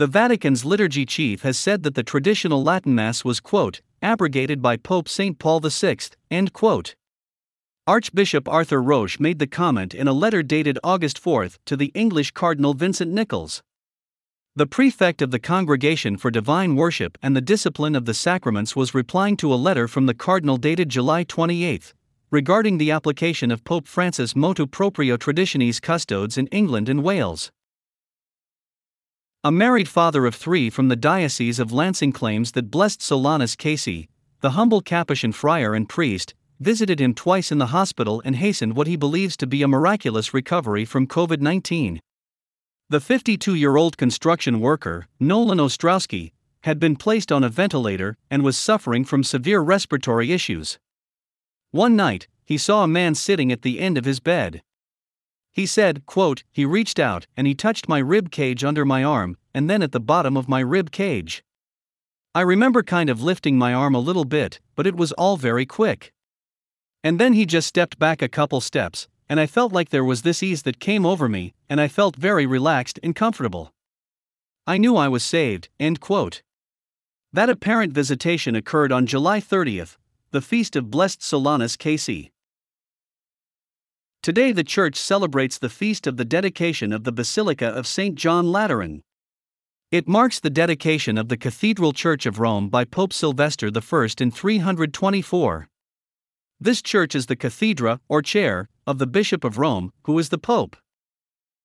The Vatican's liturgy chief has said that the traditional Latin Mass was, quote, abrogated by Pope St. Paul VI, end quote. Archbishop Arthur Roche made the comment in a letter dated August 4 to the English Cardinal Vincent Nichols. The prefect of the Congregation for Divine Worship and the Discipline of the Sacraments was replying to a letter from the Cardinal dated July 28 regarding the application of Pope Francis' motu proprio traditionis custodes in England and Wales. A married father of three from the Diocese of Lansing claims that Blessed Solanus Casey, the humble Capuchin friar and priest, visited him twice in the hospital and hastened what he believes to be a miraculous recovery from COVID 19. The 52 year old construction worker, Nolan Ostrowski, had been placed on a ventilator and was suffering from severe respiratory issues. One night, he saw a man sitting at the end of his bed. He said, quote, He reached out and he touched my rib cage under my arm, and then at the bottom of my rib cage. I remember kind of lifting my arm a little bit, but it was all very quick. And then he just stepped back a couple steps, and I felt like there was this ease that came over me, and I felt very relaxed and comfortable. I knew I was saved. End quote. That apparent visitation occurred on July 30th, the feast of Blessed Solanus Casey. Today, the Church celebrates the feast of the dedication of the Basilica of St. John Lateran. It marks the dedication of the Cathedral Church of Rome by Pope Sylvester I in 324. This church is the cathedra, or chair, of the Bishop of Rome, who is the Pope.